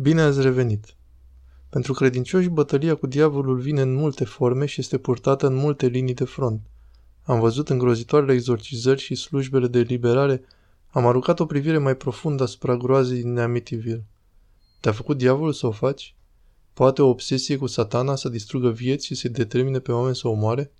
Bine ați revenit! Pentru credincioși, bătălia cu diavolul vine în multe forme și este purtată în multe linii de front. Am văzut îngrozitoarele exorcizări și slujbele de eliberare, am aruncat o privire mai profundă asupra groazei din Amityville. Te-a făcut diavolul să o faci? Poate o obsesie cu satana să distrugă vieți și să determine pe oameni să o omoare?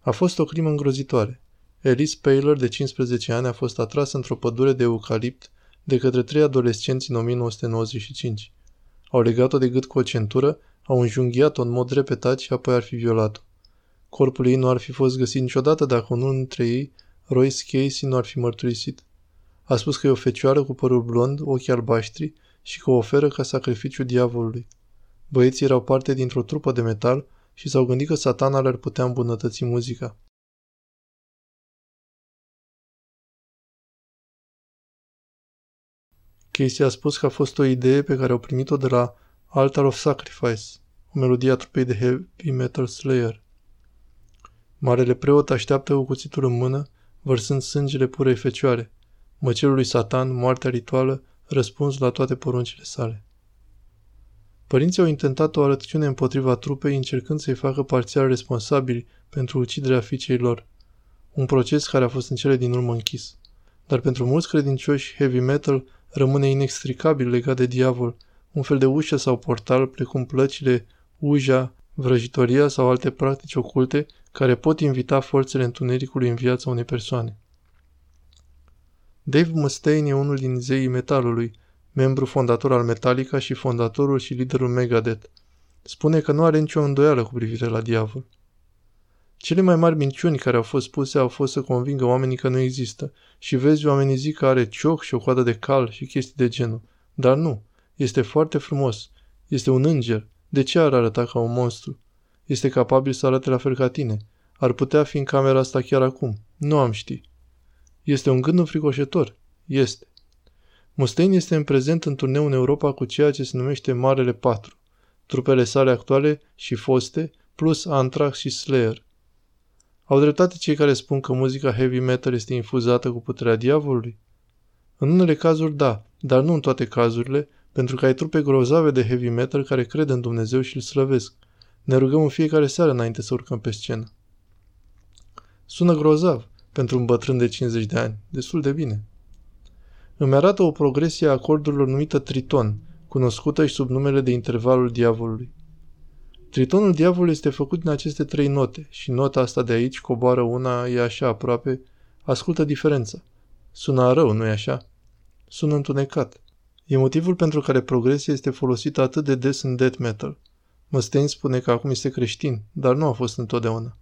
A fost o crimă îngrozitoare. Alice Paylor, de 15 ani, a fost atrasă într-o pădure de eucalipt de către trei adolescenți în 1995. Au legat-o de gât cu o centură, au înjunghiat-o în mod repetat și apoi ar fi violat-o. Corpul ei nu ar fi fost găsit niciodată dacă unul dintre ei, Royce Casey, nu ar fi mărturisit. A spus că e o fecioară cu părul blond, ochi albaștri și că o oferă ca sacrificiu diavolului. Băieții erau parte dintr-o trupă de metal și s-au gândit că satana le-ar putea îmbunătăți muzica. Casey a spus că a fost o idee pe care au primit-o de la Altar of Sacrifice, o melodie a trupei de heavy metal Slayer. Marele preot așteaptă cu cuțitul în mână, vărsând sângele purei fecioare, măcelul lui Satan, moartea rituală, răspuns la toate poruncile sale. Părinții au intentat o arătăciune împotriva trupei, încercând să-i facă parțial responsabili pentru uciderea fiicei lor. Un proces care a fost în cele din urmă închis. Dar pentru mulți credincioși, heavy metal rămâne inextricabil legat de diavol, un fel de ușă sau portal, precum plăcile, uja, vrăjitoria sau alte practici oculte care pot invita forțele întunericului în viața unei persoane. Dave Mustaine e unul din zeii metalului, membru fondator al Metallica și fondatorul și liderul Megadeth. Spune că nu are nicio îndoială cu privire la diavol. Cele mai mari minciuni care au fost spuse au fost să convingă oamenii că nu există și vezi oamenii zic că are cioc și o coadă de cal și chestii de genul. Dar nu. Este foarte frumos. Este un înger. De ce ar arăta ca un monstru? Este capabil să arate la fel ca tine. Ar putea fi în camera asta chiar acum. Nu am ști. Este un gând înfricoșător. Este. Mustaine este în prezent în turneu în Europa cu ceea ce se numește Marele Patru. Trupele sale actuale și foste, plus Anthrax și Slayer – au dreptate cei care spun că muzica heavy metal este infuzată cu puterea diavolului? În unele cazuri da, dar nu în toate cazurile, pentru că ai trupe grozave de heavy metal care cred în Dumnezeu și îl slăvesc. Ne rugăm în fiecare seară înainte să urcăm pe scenă. Sună grozav pentru un bătrân de 50 de ani, destul de bine. Îmi arată o progresie a acordurilor numită triton, cunoscută și sub numele de intervalul diavolului. Tritonul diavolului este făcut din aceste trei note și nota asta de aici coboară una, e așa aproape, ascultă diferența. Sună rău, nu-i așa? Sună întunecat. E motivul pentru care progresia este folosită atât de des în death metal. Mustaine spune că acum este creștin, dar nu a fost întotdeauna.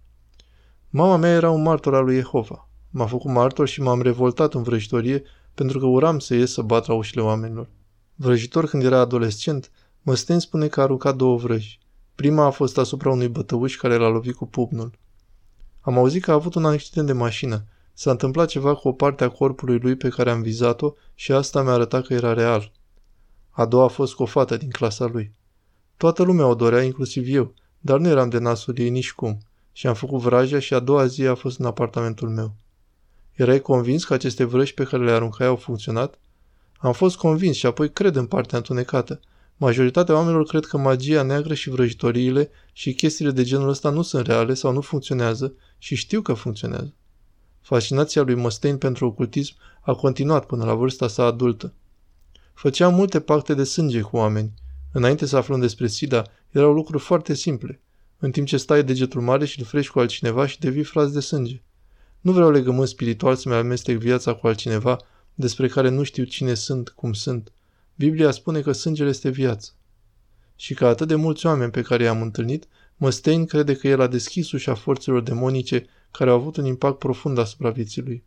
Mama mea era un martor al lui Jehova. M-a făcut martor și m-am revoltat în vrăjitorie pentru că uram să ies să bat la ușile oamenilor. Vrăjitor când era adolescent, Mustaine spune că a aruncat două vrăji. Prima a fost asupra unui bătăuș care l-a lovit cu pupnul. Am auzit că a avut un accident de mașină. S-a întâmplat ceva cu o parte a corpului lui pe care am vizat-o și asta mi-a arătat că era real. A doua a fost cu o fată din clasa lui. Toată lumea o dorea, inclusiv eu, dar nu eram de nasul ei nici cum. Și am făcut vraja și a doua zi a fost în apartamentul meu. Erai convins că aceste vrăși pe care le aruncai au funcționat? Am fost convins și apoi cred în partea întunecată. Majoritatea oamenilor cred că magia neagră și vrăjitoriile și chestiile de genul ăsta nu sunt reale sau nu funcționează și știu că funcționează. Fascinația lui Mustaine pentru ocultism a continuat până la vârsta sa adultă. Făcea multe pacte de sânge cu oameni. Înainte să aflăm despre SIDA, erau lucruri foarte simple. În timp ce stai degetul mare și îl frești cu altcineva și devii fraz de sânge. Nu vreau legământ spiritual să-mi amestec viața cu altcineva despre care nu știu cine sunt, cum sunt. Biblia spune că sângele este viață. Și că atât de mulți oameni pe care i-am întâlnit, Mustaine crede că el a deschis ușa forțelor demonice care au avut un impact profund asupra vieții lui.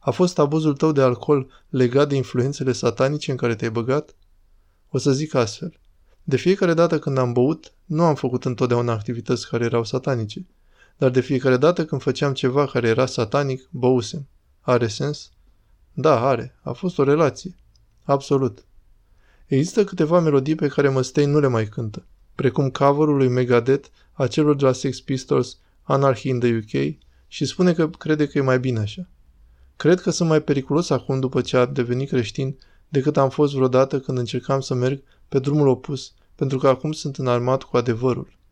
A fost abuzul tău de alcool legat de influențele satanice în care te-ai băgat? O să zic astfel. De fiecare dată când am băut, nu am făcut întotdeauna activități care erau satanice. Dar de fiecare dată când făceam ceva care era satanic, băusem. Are sens? Da, are. A fost o relație. Absolut. Există câteva melodii pe care Mustaine nu le mai cântă, precum cover lui Megadeth a celor de la Sex Pistols Anarchy in the UK și spune că crede că e mai bine așa. Cred că sunt mai periculos acum după ce a devenit creștin decât am fost vreodată când încercam să merg pe drumul opus, pentru că acum sunt înarmat cu adevărul.